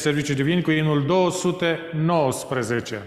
serviciu divin cu inul 219.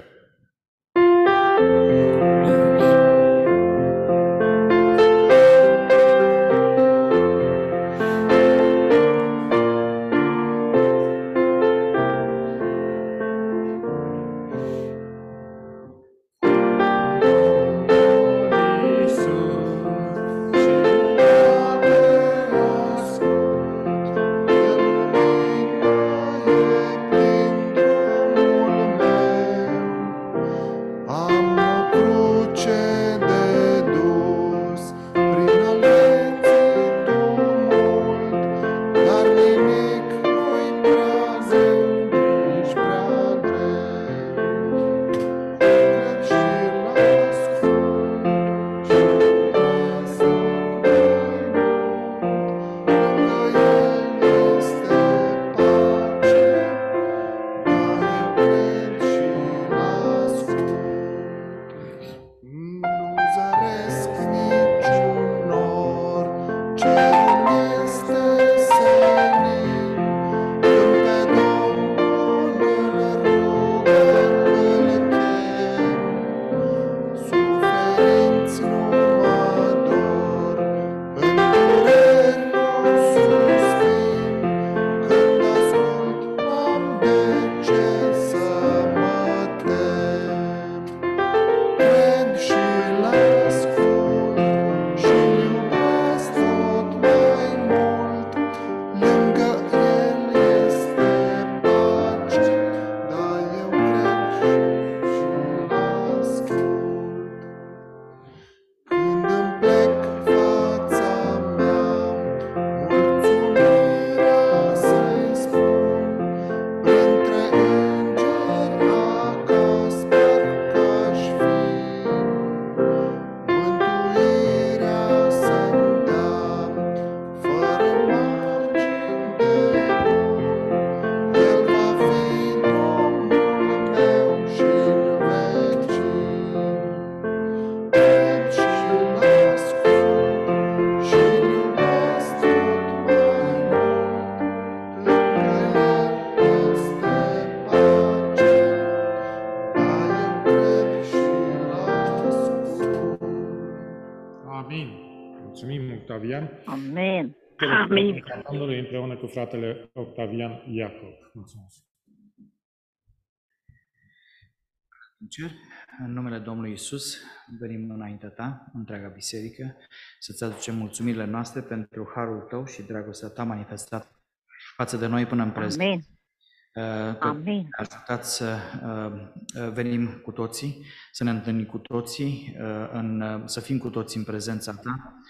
Cu fratele Octavian Iacob. Mulțumesc. În cer, în numele Domnului Isus, venim înaintea ta, întreaga biserică, să-ți aducem mulțumirile noastre pentru harul tău și dragostea ta manifestat față de noi până în prezent. Amin. Uh, Amin. Ajutat să uh, venim cu toții, să ne întâlnim cu toții, uh, în, să fim cu toții în prezența ta Uh,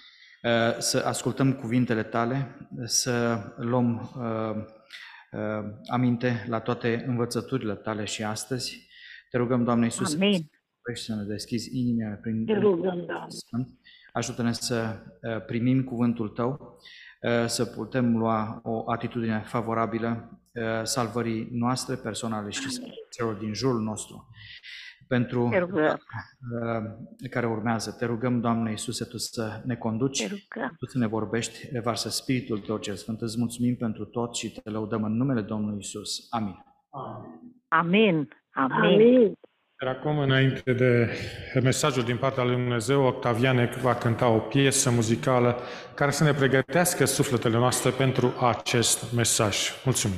să ascultăm cuvintele tale, să luăm uh, uh, aminte la toate învățăturile tale și astăzi. Te rugăm, Doamne Iisus, Amin. să ne deschizi inimile prin Te rugăm, Doamne. Sfânt. Ajută-ne să primim cuvântul Tău, să putem lua o atitudine favorabilă salvării noastre personale și celor din jurul nostru pentru uh, care urmează. Te rugăm, Doamne Iisuse, Tu să ne conduci, Tu să ne vorbești, revarsă Spiritul Tău cel Sfânt. Îți mulțumim pentru tot și Te lăudăm în numele Domnului Iisus. Amin. Amin. Amin. Amin. Iar acum, înainte de mesajul din partea lui Dumnezeu, Octaviane va cânta o piesă muzicală care să ne pregătească sufletele noastre pentru acest mesaj. Mulțumim!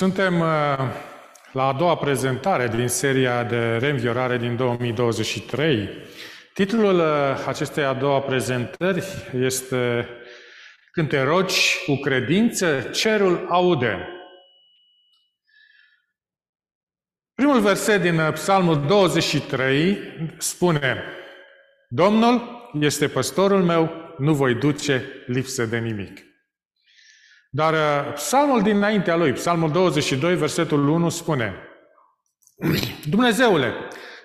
Suntem uh, la a doua prezentare din seria de reînviorare din 2023. Titlul uh, acestei a doua prezentări este Când te rogi cu credință, cerul aude. Primul verset din uh, Psalmul 23 spune Domnul este păstorul meu, nu voi duce lipsă de nimic. Dar uh, psalmul dinaintea lui, psalmul 22, versetul 1, spune Dumnezeule,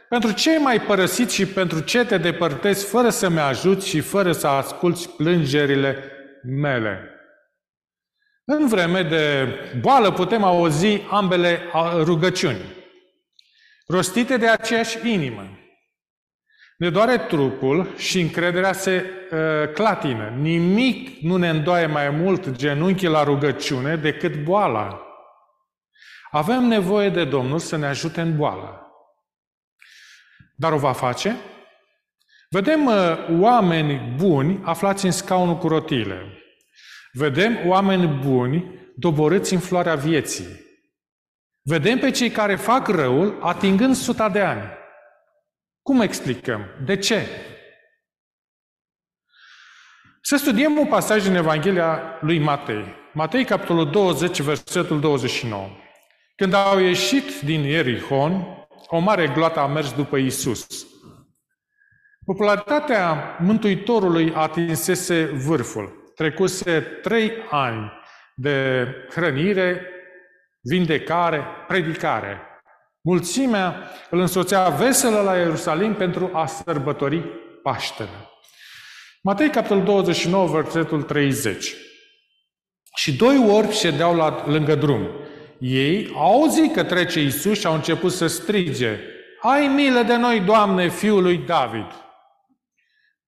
pentru ce mai părăsit și pentru ce te depărtezi fără să-mi ajuți și fără să asculți plângerile mele? În vreme de boală putem auzi ambele rugăciuni, rostite de aceeași inimă. Ne doare trupul și încrederea se uh, clatină. Nimic nu ne îndoaie mai mult genunchii la rugăciune decât boala. Avem nevoie de Domnul să ne ajute în boală. Dar o va face? Vedem uh, oameni buni aflați în scaunul cu rotile. Vedem oameni buni doborâți în floarea vieții. Vedem pe cei care fac răul atingând suta de ani. Cum explicăm? De ce? Să studiem un pasaj din Evanghelia lui Matei. Matei, capitolul 20, versetul 29. Când au ieșit din Ierihon, o mare gloată a mers după Isus. Popularitatea Mântuitorului atinsese vârful. Trecuse trei ani de hrănire, vindecare, predicare. Mulțimea îl însoțea veselă la Ierusalim pentru a sărbători Paștele. Matei, capitolul 29, versetul 30. Și doi orbi ședeau la, lângă drum. Ei au auzit că trece Isus și au început să strige, Ai milă de noi, Doamne, Fiul lui David!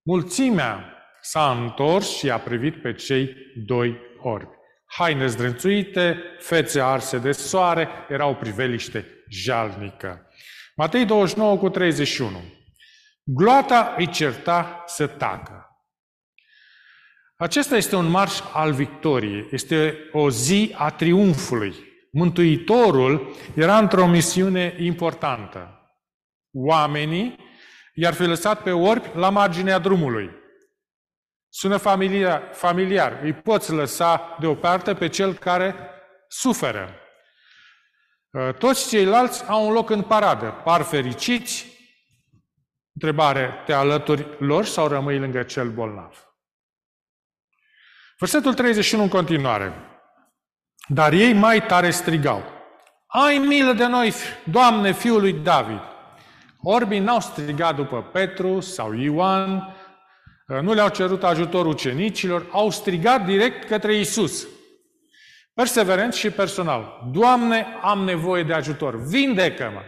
Mulțimea s-a întors și a privit pe cei doi orbi. Haine zdrânțuite, fețe arse de soare, erau priveliște jalnică. Matei 29 cu 31. Gloata îi certa să tacă. Acesta este un marș al victoriei, este o zi a triumfului. Mântuitorul era într-o misiune importantă. Oamenii i-ar fi lăsat pe orbi la marginea drumului. Sună familiar, familiar. Îi poți lăsa deoparte pe cel care suferă. Uh, toți ceilalți au un loc în paradă. Par fericiți? Întrebare, te alături lor sau rămâi lângă cel bolnav? Versetul 31 în continuare. Dar ei mai tare strigau. Ai milă de noi, Doamne, Fiul lui David! Orbii n-au strigat după Petru sau Ioan, nu le-au cerut ajutor ucenicilor, au strigat direct către Isus. Perseverent și personal. Doamne, am nevoie de ajutor. Vindecă-mă!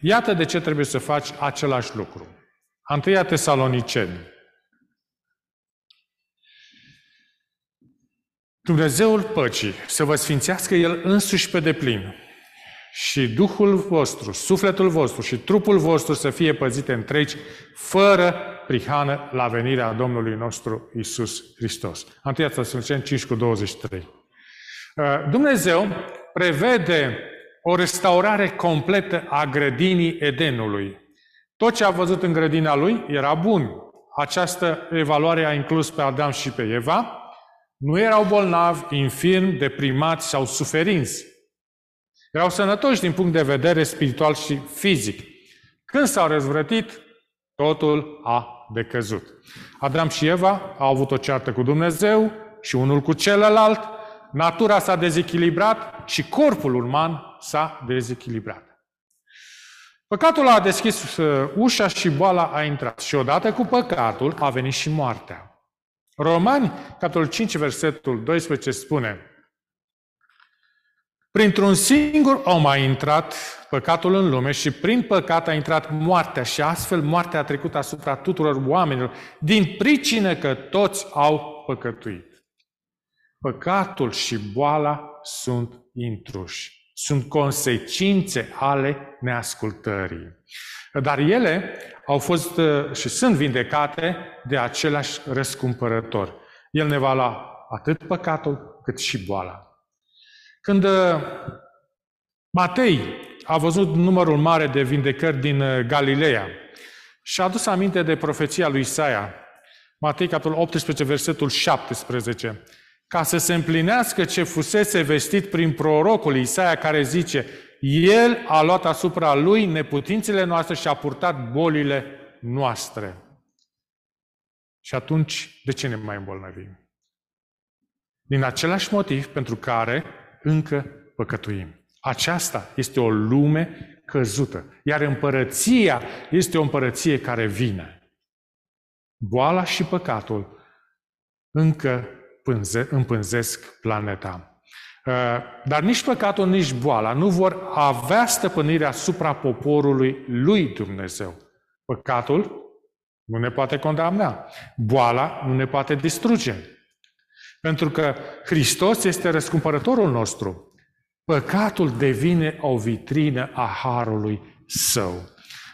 Iată de ce trebuie să faci același lucru. Întâia Tesaloniceni. Dumnezeul păcii să vă sfințească El însuși pe deplin și Duhul vostru, sufletul vostru și trupul vostru să fie păzite întregi, fără prihană la venirea Domnului nostru Isus Hristos. 1 Tesaloniceni 5 cu 23. Uh, Dumnezeu prevede o restaurare completă a grădinii Edenului. Tot ce a văzut în grădina lui era bun. Această evaluare a inclus pe Adam și pe Eva. Nu erau bolnavi, infirmi, deprimați sau suferinți. Erau sănătoși din punct de vedere spiritual și fizic. Când s-au răzvrătit, totul a decăzut. Adam și Eva au avut o ceartă cu Dumnezeu și unul cu celălalt, natura s-a dezechilibrat și corpul uman s-a dezechilibrat. Păcatul a deschis uh, ușa și boala a intrat. Și odată cu păcatul a venit și moartea. Romani, capitolul 5, versetul 12 spune Printr-un singur om a intrat păcatul în lume și prin păcat a intrat moartea și astfel moartea a trecut asupra tuturor oamenilor din pricină că toți au păcătuit. Păcatul și boala sunt intruși, Sunt consecințe ale neascultării. Dar ele au fost uh, și sunt vindecate de același răscumpărător. El ne va lua atât păcatul cât și boala. Când uh, Matei a văzut numărul mare de vindecări din uh, Galileea și a adus aminte de profeția lui Isaia, Matei, capitolul 18, versetul 17, ca să se împlinească ce fusese vestit prin prorocul Isaia care zice, El a luat asupra Lui neputințele noastre și a purtat bolile noastre. Și atunci, de ce ne mai îmbolnăvim? Din același motiv pentru care încă păcătuim. Aceasta este o lume căzută. Iar împărăția este o împărăție care vine. Boala și păcatul încă pânze, împânzesc planeta. Uh, dar nici păcatul, nici boala nu vor avea stăpânirea asupra poporului lui Dumnezeu. Păcatul nu ne poate condamna. Boala nu ne poate distruge. Pentru că Hristos este răscumpărătorul nostru. Păcatul devine o vitrină a harului său.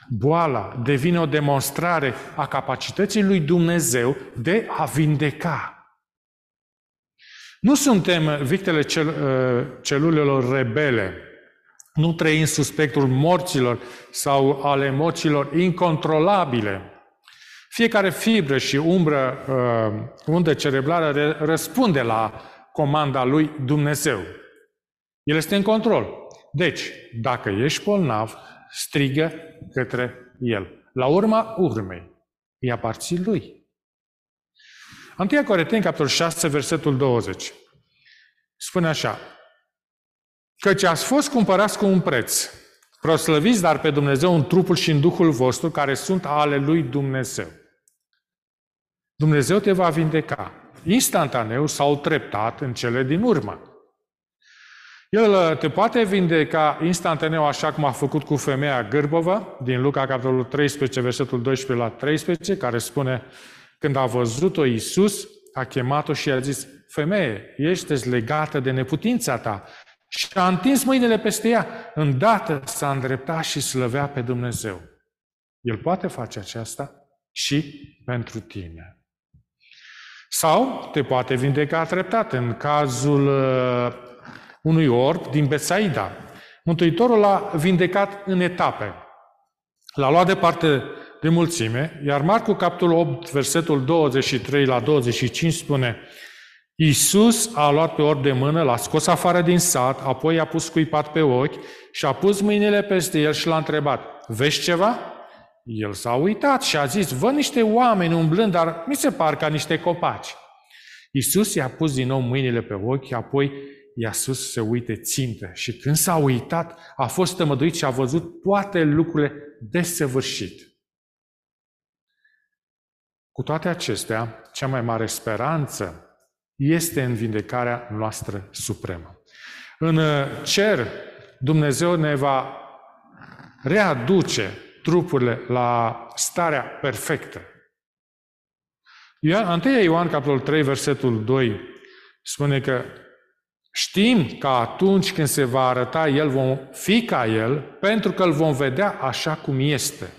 Boala devine o demonstrare a capacității lui Dumnezeu de a vindeca. Nu suntem victele cel, uh, celulelor rebele. Nu trăim suspectul morților sau al emoțiilor incontrolabile. Fiecare fibră și umbră, uh, undă cerebrală răspunde la comanda lui Dumnezeu. El este în control. Deci, dacă ești bolnav, strigă către El. La urma urmei, îi aparții Lui. 1 Corinteni, capitolul 6, versetul 20. Spune așa, Căci ați fost cumpărați cu un preț. Proslăviți dar pe Dumnezeu în trupul și în Duhul vostru, care sunt ale lui Dumnezeu. Dumnezeu te va vindeca, instantaneu sau treptat în cele din urmă. El uh, te poate vindeca instantaneu așa cum a făcut cu femeia gârbovă, din Luca capitolul 13, versetul 12 la 13, care spune, când a văzut-o Iisus, a chemat-o și a zis, femeie, ești legată de neputința ta. Și a întins mâinile peste ea. Îndată s-a îndreptat și slăvea pe Dumnezeu. El poate face aceasta și pentru tine. Sau te poate vindeca treptat. În cazul uh, unui orb din Betsaida. Mântuitorul l-a vindecat în etape. L-a luat departe de mulțime, iar Marcu, capitolul 8, versetul 23 la 25 spune Iisus a luat pe orb de mână, l-a scos afară din sat, apoi a pus cuipat pe ochi și a pus mâinile peste el și l-a întrebat, vezi ceva? El s-a uitat și a zis, văd niște oameni umblând, dar mi se par ca niște copaci. Iisus i-a pus din nou mâinile pe ochi, apoi i-a sus să uite țintă. Și când s-a uitat, a fost tămăduit și a văzut toate lucrurile desăvârșit. Cu toate acestea, cea mai mare speranță este în vindecarea noastră supremă. În uh, cer, Dumnezeu ne va readuce trupurile la starea perfectă. 1 Ioan, capitolul 3, versetul 2, spune că Știm că atunci când se va arăta El, vom fi ca El, pentru că îl vom vedea așa cum este.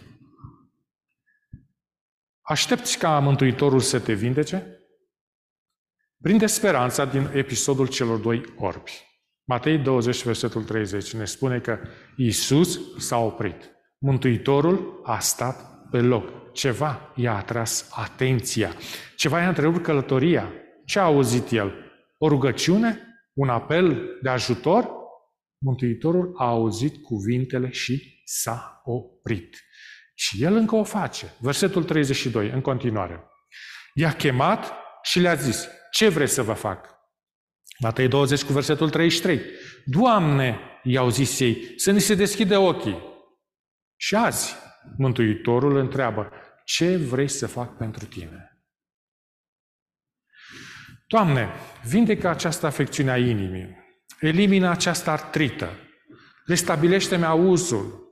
Aștepți ca Mântuitorul să te vindece? Prinde speranța din episodul celor doi orbi. Matei 20, versetul 30 ne spune că Iisus s-a oprit. Mântuitorul a stat pe loc. Ceva i-a atras atenția. Ceva i-a întrerupt călătoria. Ce a auzit el? O rugăciune? un apel de ajutor, Mântuitorul a auzit cuvintele și s-a oprit. Și el încă o face. Versetul 32, în continuare. I-a chemat și le-a zis, ce vreți să vă fac? Matei 20 cu versetul 33. Doamne, i-au zis ei, să ni se deschide ochii. Și azi, Mântuitorul întreabă, ce vreți să fac pentru tine? Doamne, vindecă această afecțiune a inimii, elimină această artrită, restabilește-mi auzul.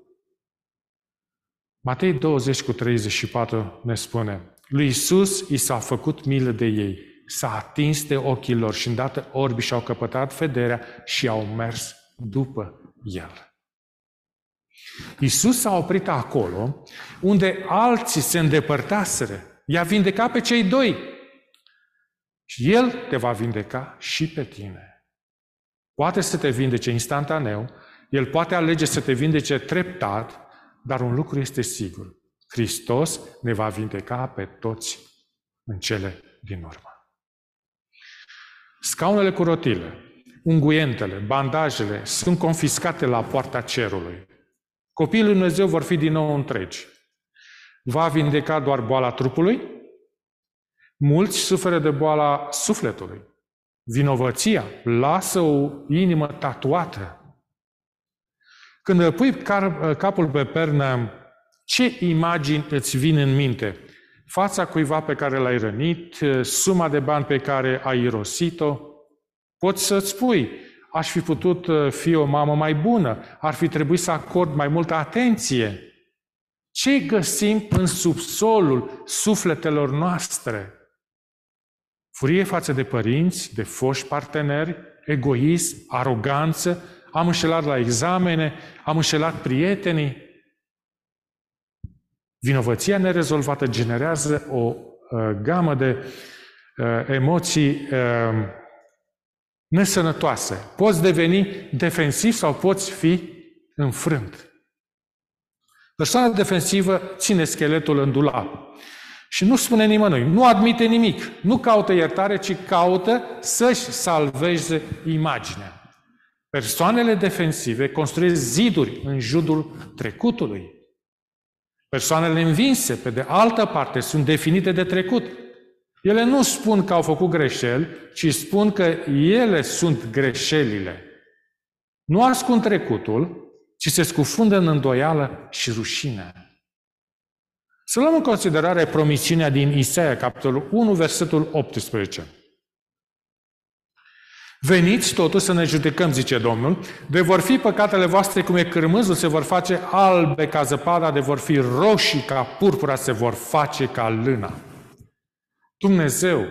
Matei 20 cu 34 ne spune, lui Isus i s-a făcut milă de ei, s-a atins de ochii lor și îndată orbi și-au căpătat vederea și au mers după el. Isus s-a oprit acolo unde alții se îndepărtaseră. I-a vindecat pe cei doi. Și El te va vindeca și pe tine. Poate să te vindece instantaneu, El poate alege să te vindece treptat, dar un lucru este sigur. Hristos ne va vindeca pe toți în cele din urmă. Scaunele cu rotile, unguentele, bandajele sunt confiscate la poarta cerului. Copiii lui Dumnezeu vor fi din nou întregi. Va vindeca doar boala trupului? Mulți suferă de boala sufletului. Vinovăția lasă o inimă tatuată. Când pui capul pe pernă, ce imagini îți vin în minte? Fața cuiva pe care l-ai rănit, suma de bani pe care ai irosit-o? Poți să-ți spui, aș fi putut uh, fi o mamă mai bună, ar fi trebuit să acord mai multă atenție. Ce găsim în subsolul sufletelor noastre? Furie față de părinți, de foști parteneri, egoism, aroganță, am înșelat la examene, am înșelat prietenii. Vinovăția nerezolvată generează o uh, gamă de uh, emoții uh, nesănătoase. Poți deveni defensiv sau poți fi înfrânt. Persoana defensivă ține scheletul în dulap și nu spune nimănui, nu admite nimic, nu caută iertare, ci caută să-și salveze imaginea. Persoanele defensive construiesc ziduri în jurul trecutului. Persoanele învinse, pe de altă parte, sunt definite de trecut. Ele nu spun că au făcut greșeli, ci spun că ele sunt greșelile. Nu ascund trecutul, ci se scufundă în îndoială și rușine. Să luăm în considerare promisiunea din Isaia, capitolul 1, versetul 18. Veniți totuși să ne judecăm, zice Domnul, de vor fi păcatele voastre cum e cârmâzul, se vor face albe ca zăpada, de vor fi roșii ca purpura, se vor face ca lâna. Dumnezeu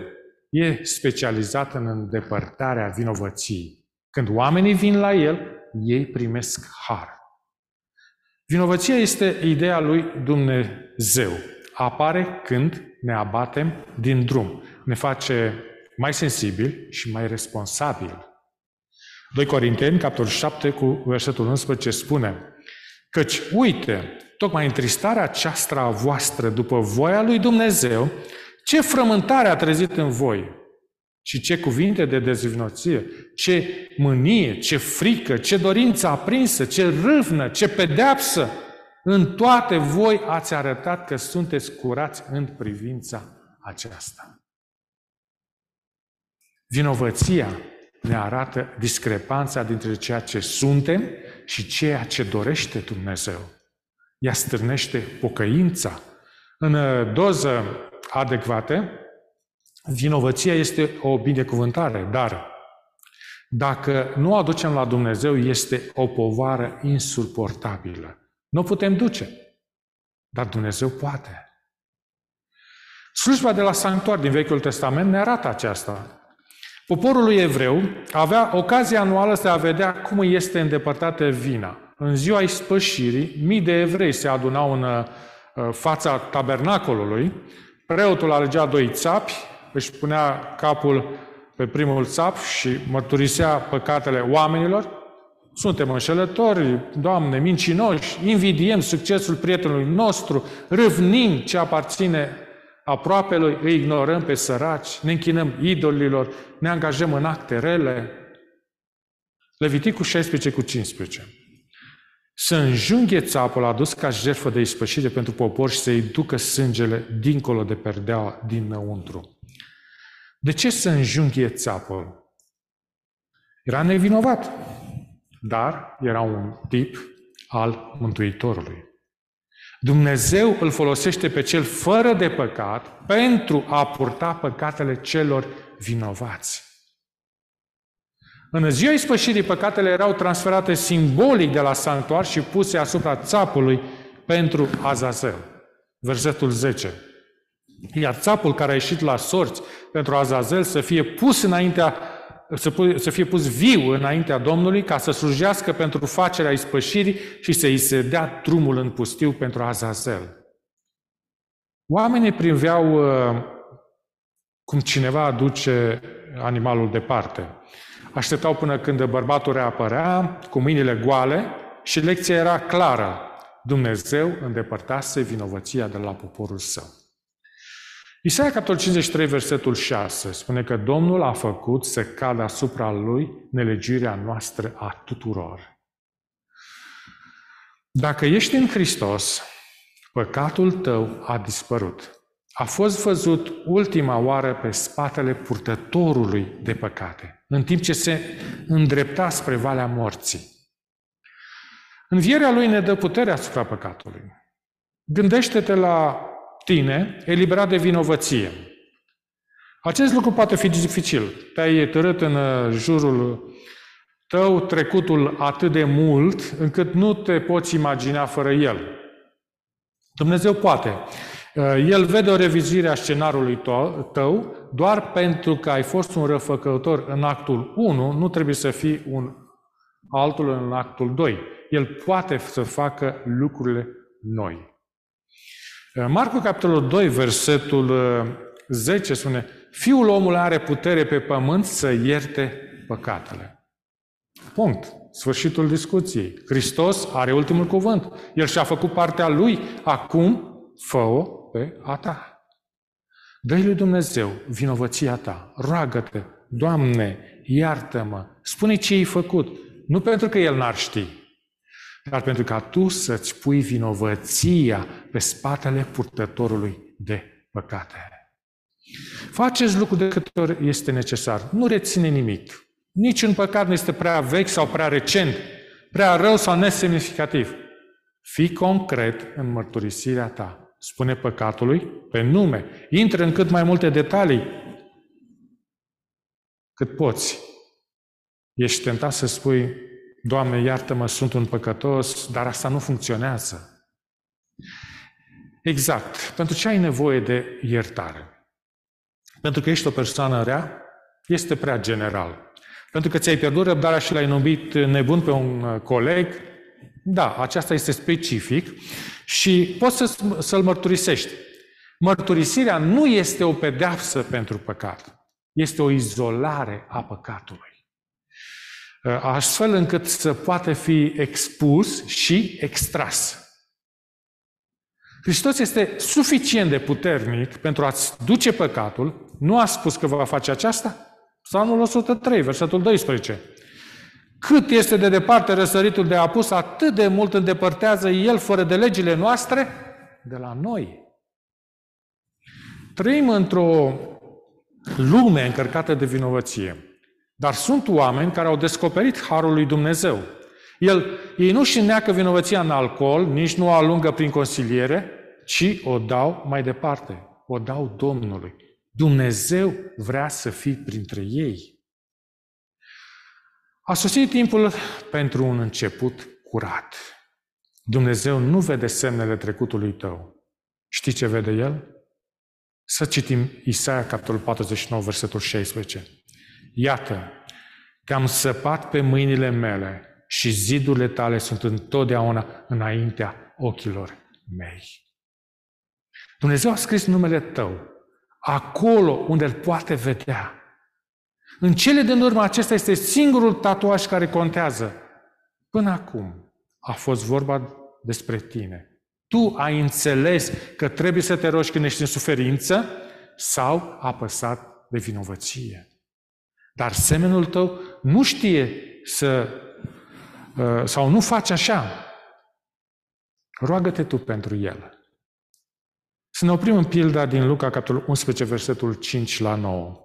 e specializat în îndepărtarea vinovăției. Când oamenii vin la El, ei primesc har. Vinovăția este ideea lui Dumnezeu. Apare când ne abatem din drum. Ne face mai sensibil și mai responsabil. 2 Corinteni, capitolul 7, cu versetul 11, spune Căci, uite, tocmai întristarea aceasta a voastră după voia lui Dumnezeu ce frământare a trezit în voi și ce cuvinte de dezvinovție, ce mânie, ce frică, ce dorință aprinsă, ce râvnă, ce pedeapsă. În toate voi ați arătat că sunteți curați în privința aceasta. Vinovăția ne arată discrepanța dintre ceea ce suntem și ceea ce dorește Dumnezeu. Ea stârnește pocăința. În doză adecvate, vinovăția este o binecuvântare, dar dacă nu o aducem la Dumnezeu, este o povară insuportabilă. Nu putem duce, dar Dumnezeu poate. Slujba de la sanctuar din Vechiul Testament ne arată aceasta. Poporul lui evreu avea ocazia anuală să a vedea cum este îndepărtată vina. În ziua ispășirii, mii de evrei se adunau în uh, fața tabernacolului Preotul alegea doi țapi, își punea capul pe primul țap și mărturisea păcatele oamenilor. Suntem înșelători, Doamne, mincinoși, invidiem succesul prietenului nostru, râvnim ce aparține aproapelui, îi ignorăm pe săraci, ne închinăm idolilor, ne angajăm în acte rele. Leviticul 16 cu 15 să înjunghe țapul adus ca jertfă de ispășire pentru popor și să-i ducă sângele dincolo de perdeaua dinăuntru. De ce să înjunghe țapul? Era nevinovat, dar era un tip al Mântuitorului. Dumnezeu îl folosește pe cel fără de păcat pentru a purta păcatele celor vinovați. În ziua ispășirii, păcatele erau transferate simbolic de la sanctuar și puse asupra țapului pentru Azazel. Versetul 10. Iar țapul care a ieșit la sorți pentru Azazel să fie pus înaintea să, pu- să fie pus viu înaintea Domnului ca să slujească pentru facerea ispășirii și să îi se dea drumul în pustiu pentru Azazel. Oamenii priveau uh, cum cineva aduce animalul departe. Așteptau până când bărbatul reapărea cu mâinile goale și lecția era clară. Dumnezeu îndepărtase vinovăția de la poporul său. Isaia, capitolul 53, versetul 6, spune că Domnul a făcut să cadă asupra lui nelegirea noastră a tuturor. Dacă ești în Hristos, păcatul tău a dispărut. A fost văzut ultima oară pe spatele purtătorului de păcate, în timp ce se îndrepta spre valea morții. Învierea lui ne dă putere asupra păcatului. Gândește-te la tine, eliberat de vinovăție. Acest lucru poate fi dificil. Te-ai târât în uh, jurul tău trecutul atât de mult încât nu te poți imagina fără el. Dumnezeu poate. Uh, el vede o revizuire a scenariului tău doar pentru că ai fost un răfăcător în actul 1, nu trebuie să fii un altul în actul 2. El poate să facă lucrurile noi. Uh, Marcu, capitolul 2, versetul 10 uh, spune Fiul omului are putere pe pământ să ierte păcatele. Punct. Sfârșitul discuției. Hristos are ultimul cuvânt. El și-a făcut partea lui. Acum, fă-o pe a ta. dă lui Dumnezeu vinovăția ta. Roagă-te, Doamne, iartă-mă. Spune ce ai făcut. Nu pentru că El n-ar ști, dar pentru ca tu să-ți pui vinovăția pe spatele purtătorului de păcate. Faceți lucru de câte ori este necesar. Nu reține nimic. Niciun păcat nu este prea vechi sau prea recent, prea rău sau nesemnificativ. Fii concret în mărturisirea ta. Spune păcatului pe nume. Intră în cât mai multe detalii cât poți. Ești tentat să spui, Doamne, iartă-mă, sunt un păcătos, dar asta nu funcționează. Exact. Pentru ce ai nevoie de iertare? Pentru că ești o persoană rea? Este prea general. Pentru că ți-ai pierdut răbdarea și l-ai numit nebun pe un uh, coleg? Da, aceasta este specific și poți să, să-l mărturisești. Mărturisirea nu este o pedeapsă pentru păcat. Este o izolare a păcatului. Uh, astfel încât să poată fi expus și extras. Hristos este suficient de puternic pentru a-ți duce păcatul. Nu a spus că va face aceasta? Psalmul 103, versetul 12. Cât este de departe răsăritul de apus, atât de mult îndepărtează El fără de legile noastre de la noi. Trăim într-o lume încărcată de vinovăție. Dar sunt oameni care au descoperit harul lui Dumnezeu. El, ei nu și neacă vinovăția în alcool, nici nu o alungă prin consiliere, ci o dau mai departe. O dau Domnului. Dumnezeu vrea să fii printre ei. A sosit timpul pentru un început curat. Dumnezeu nu vede semnele trecutului tău. Știi ce vede El? Să citim Isaia, capitolul 49, versetul 16. Iată, te-am săpat pe mâinile mele și zidurile tale sunt întotdeauna înaintea ochilor mei. Dumnezeu a scris numele tău acolo unde îl poate vedea. În cele din urmă, acesta este singurul tatuaj care contează. Până acum a fost vorba despre tine. Tu ai înțeles că trebuie să te rogi când ești în suferință sau apăsat de vinovăție. Dar semenul tău nu știe să uh, sau nu face așa. Roagă-te tu pentru el. Să ne oprim în pilda din Luca, capitolul 11, versetul 5 la 9.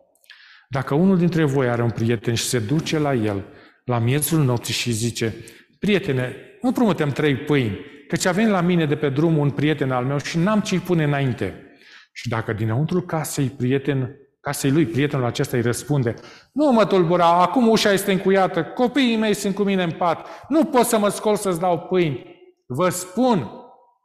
Dacă unul dintre voi are un prieten și se duce la el la miezul nopții și zice, prietene, nu promutem trei pâini, căci a venit la mine de pe drum un prieten al meu și n-am ce-i pune înainte. Și dacă dinăuntru casei prieten casei lui, prietenul acesta îi răspunde, nu mă tulbura, acum ușa este încuiată, copiii mei sunt cu mine în pat, nu pot să mă scol să-ți dau pâini. Vă spun,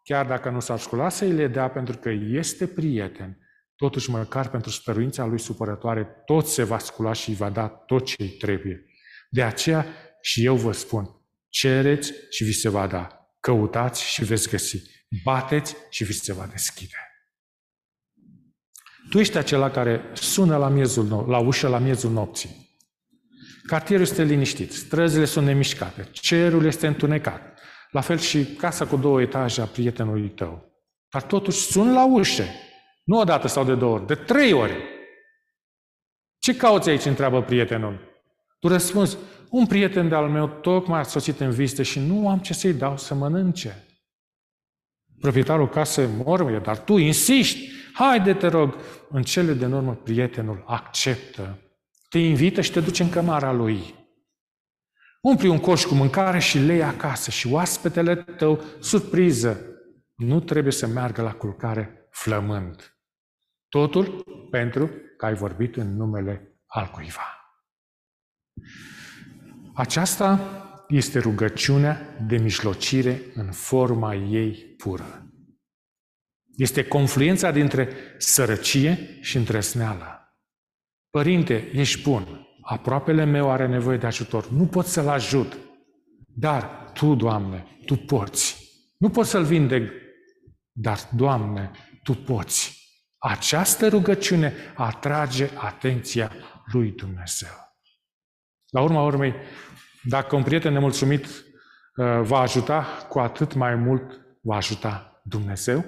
chiar dacă nu s-ar scula să-i le dea pentru că este prieten, Totuși, măcar pentru stăruința lui supărătoare, tot se va scula și îi va da tot ce îi trebuie. De aceea și eu vă spun, cereți și vi se va da, căutați și veți găsi, bateți și vi se va deschide. Tu ești acela care sună la, miezul, la ușă la miezul nopții. Cartierul este liniștit, străzile sunt nemișcate, cerul este întunecat. La fel și casa cu două etaje a prietenului tău. Dar totuși sun la ușă. Nu o dată sau de două ori, de trei ori. Ce cauți aici, întreabă prietenul. Tu răspunzi, un prieten de-al meu tocmai a sosit în vizită și nu am ce să-i dau să mănânce. Proprietarul casei mormăie, dar tu insisti, haide te rog, în cele de urmă prietenul acceptă, te invită și te duce în cămara lui. Umpli un coș cu mâncare și lei acasă și oaspetele tău, surpriză, nu trebuie să meargă la culcare flămând. Totul pentru că ai vorbit în numele al cuiva. Aceasta este rugăciunea de mijlocire în forma ei pură. Este confluența dintre sărăcie și întresneală. Părinte, ești bun, aproapele meu are nevoie de ajutor, nu pot să-l ajut, dar Tu, Doamne, Tu poți. Nu pot să-l vindec, dar, Doamne, Tu poți. Această rugăciune atrage atenția lui Dumnezeu. La urma urmei, dacă un prieten nemulțumit uh, va ajuta, cu atât mai mult va ajuta Dumnezeu.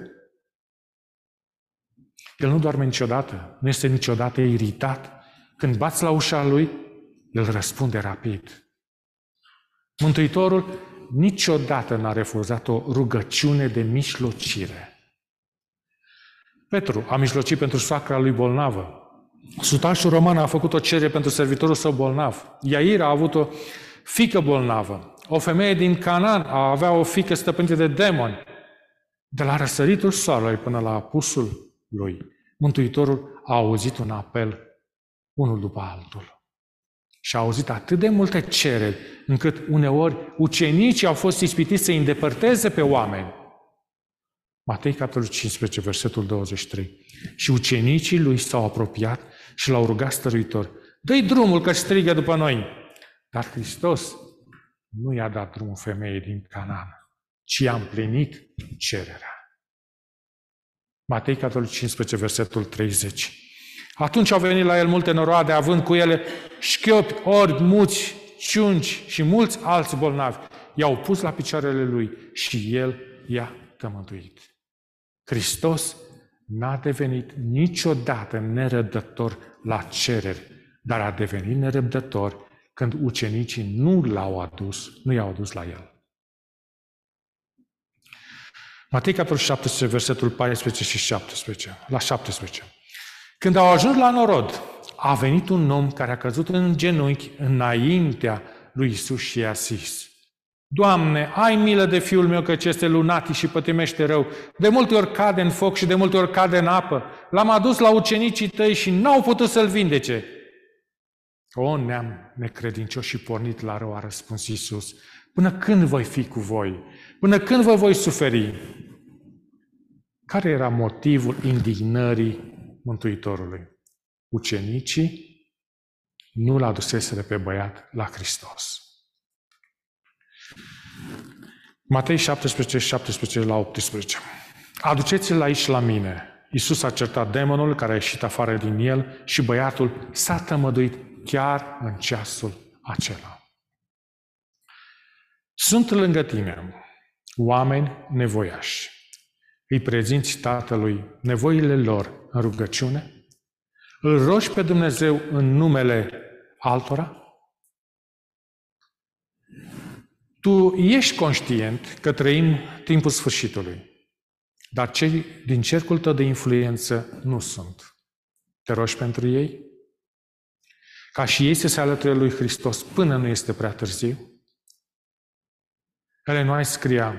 El nu doarme niciodată, nu este niciodată iritat. Când bați la ușa lui, el răspunde rapid. Mântuitorul niciodată n-a refuzat o rugăciune de mișlocire. Petru a mijlocit pentru soacra lui bolnavă. Sutașul roman a făcut o cerere pentru servitorul său bolnav. Iair a avut o fică bolnavă. O femeie din Canaan a avea o fică stăpânită de demoni. De la răsăritul soarelui până la apusul lui, Mântuitorul a auzit un apel unul după altul. Și a auzit atât de multe cereri, încât uneori ucenicii au fost ispitiți să îi îndepărteze pe oameni. Matei, capitolul 15, versetul 23. Și ucenicii lui s-au apropiat și l-au rugat stăruitor. Dă-i drumul că strigă după noi. Dar Hristos nu i-a dat drumul femeii din Canaan, ci a împlinit cererea. Matei, capitolul 15, versetul 30. Atunci au venit la el multe noroade, având cu ele șchiopi, orbi, muți, ciunci și mulți alți bolnavi. I-au pus la picioarele lui și el i-a tămăduit. Hristos n-a devenit niciodată nerăbdător la cereri, dar a devenit nerăbdător când ucenicii nu l-au adus, nu i-au adus la el. Matei, capitolul 17, versetul 14 și 17, la 17. Când au ajuns la norod, a venit un om care a căzut în genunchi înaintea lui Isus și i-a zis, Doamne, ai milă de fiul meu că este lunatic și pătimește rău. De multe ori cade în foc și de multe ori cade în apă. L-am adus la ucenicii tăi și n-au putut să-l vindece. O, neam necredincios și pornit la rău, a răspuns Iisus. Până când voi fi cu voi? Până când vă voi suferi? Care era motivul indignării Mântuitorului? Ucenicii nu-l aduseseră pe băiat la Hristos. Matei 17, 17 la 18. Aduceți-l aici la mine. Iisus a certat demonul care a ieșit afară din el și băiatul s-a tămăduit chiar în ceasul acela. Sunt lângă tine oameni nevoiași. Îi prezinți Tatălui nevoile lor în rugăciune? Îl rogi pe Dumnezeu în numele altora? Tu ești conștient că trăim timpul sfârșitului, dar cei din cercul tău de influență nu sunt. Te rogi pentru ei? Ca și ei să se alăture lui Hristos până nu este prea târziu? Ele nu ai scria,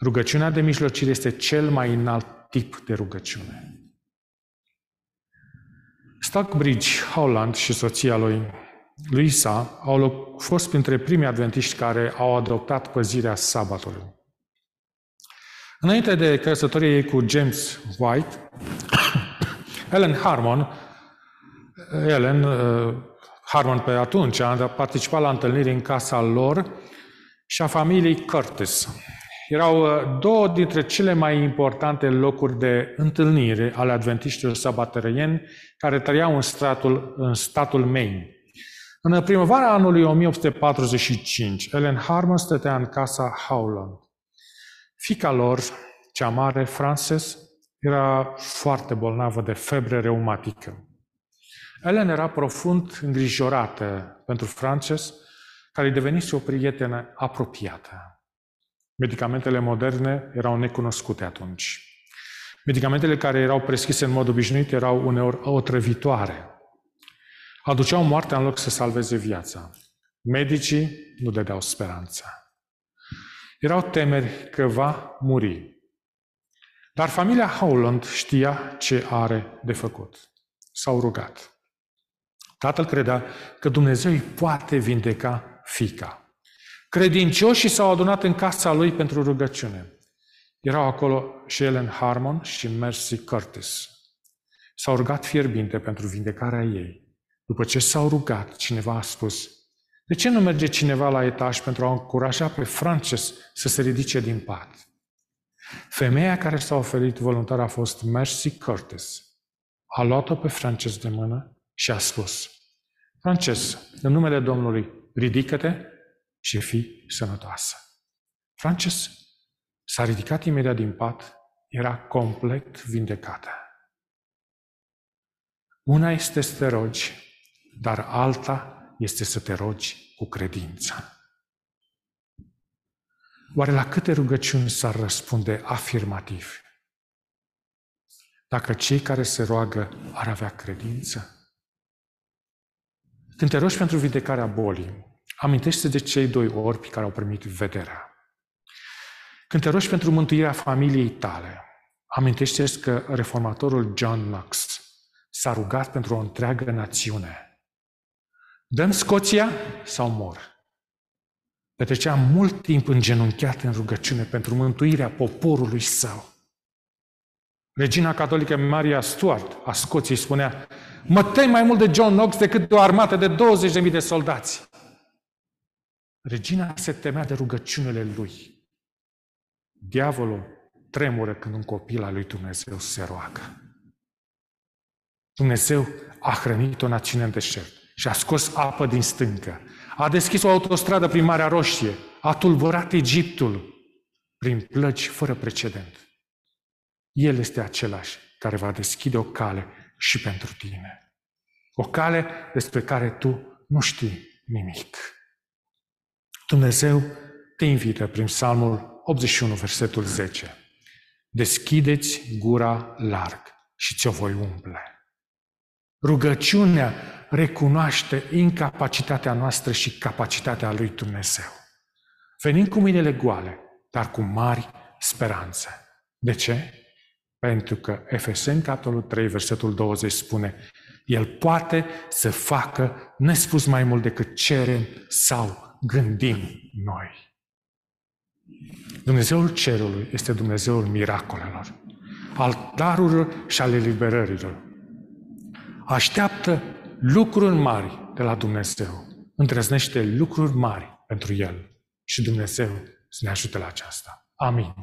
rugăciunea de mijlocire este cel mai înalt tip de rugăciune. Stockbridge Holland și soția lui Luisa au fost printre primii adventiști care au adoptat păzirea sabatului. Înainte de căsătorie ei cu James White, Ellen Harmon, Ellen uh, Harmon pe atunci a participat la întâlniri în casa lor și a familiei Curtis. Erau uh, două dintre cele mai importante locuri de întâlnire ale adventiștilor sabaterieni care trăiau în, stratul, în statul Maine. În primăvara anului 1845, Ellen Harmon stătea în casa Howland. Fica lor, cea mare, Frances, era foarte bolnavă de febre reumatică. Ellen era profund îngrijorată pentru Frances, care devenise o prietenă apropiată. Medicamentele moderne erau necunoscute atunci. Medicamentele care erau prescrise în mod obișnuit erau uneori otrăvitoare. Aduceau moartea în loc să salveze viața. Medicii nu dădeau speranță. Erau temeri că va muri. Dar familia Howland știa ce are de făcut. S-au rugat. Tatăl credea că Dumnezeu îi poate vindeca fica. Credincioșii s-au adunat în casa lui pentru rugăciune. Erau acolo și Ellen Harmon și Mercy Curtis. S-au rugat fierbinte pentru vindecarea ei. După ce s-au rugat, cineva a spus, de ce nu merge cineva la etaj pentru a încuraja pe Frances să se ridice din pat? Femeia care s-a oferit voluntar a fost Mercy Curtis. A luat-o pe Frances de mână și a spus, Frances, în numele Domnului, ridică-te și fii sănătoasă. Frances s-a ridicat imediat din pat, era complet vindecată. Una este să te rogi, dar alta este să te rogi cu credință. Oare la câte rugăciuni s-ar răspunde afirmativ? Dacă cei care se roagă ar avea credință? Când te rogi pentru vindecarea bolii, amintește de cei doi orbi care au primit vederea. Când te rogi pentru mântuirea familiei tale, amintește că reformatorul John Knox s-a rugat pentru o întreagă națiune. Dăm Scoția sau mor? Petrecea mult timp îngenunchiat în rugăciune pentru mântuirea poporului său. Regina catolică Maria Stuart a Scoției spunea Mă tem mai mult de John Knox decât de o armată de 20.000 de soldați. Regina se temea de rugăciunile lui. Diavolul tremură când un copil al lui Dumnezeu se roagă. Dumnezeu a hrănit o națiune în deșert și a scos apă din stâncă. A deschis o autostradă prin Marea Roșie. A tulburat Egiptul prin plăci fără precedent. El este același care va deschide o cale și pentru tine. O cale despre care tu nu știi nimic. Dumnezeu te invită prin Psalmul 81, versetul 10. Deschideți gura larg și ți-o voi umple. Rugăciunea recunoaște incapacitatea noastră și capacitatea lui Dumnezeu. Venim cu mâinile goale, dar cu mari speranțe. De ce? Pentru că Efeseni, capitolul 3, versetul 20 spune El poate să facă nespus mai mult decât cerem sau gândim noi. Dumnezeul cerului este Dumnezeul miracolelor, al darurilor și al eliberărilor. Așteaptă lucruri mari de la Dumnezeu. Îndrăznește lucruri mari pentru El. Și Dumnezeu să ne ajute la aceasta. Amin.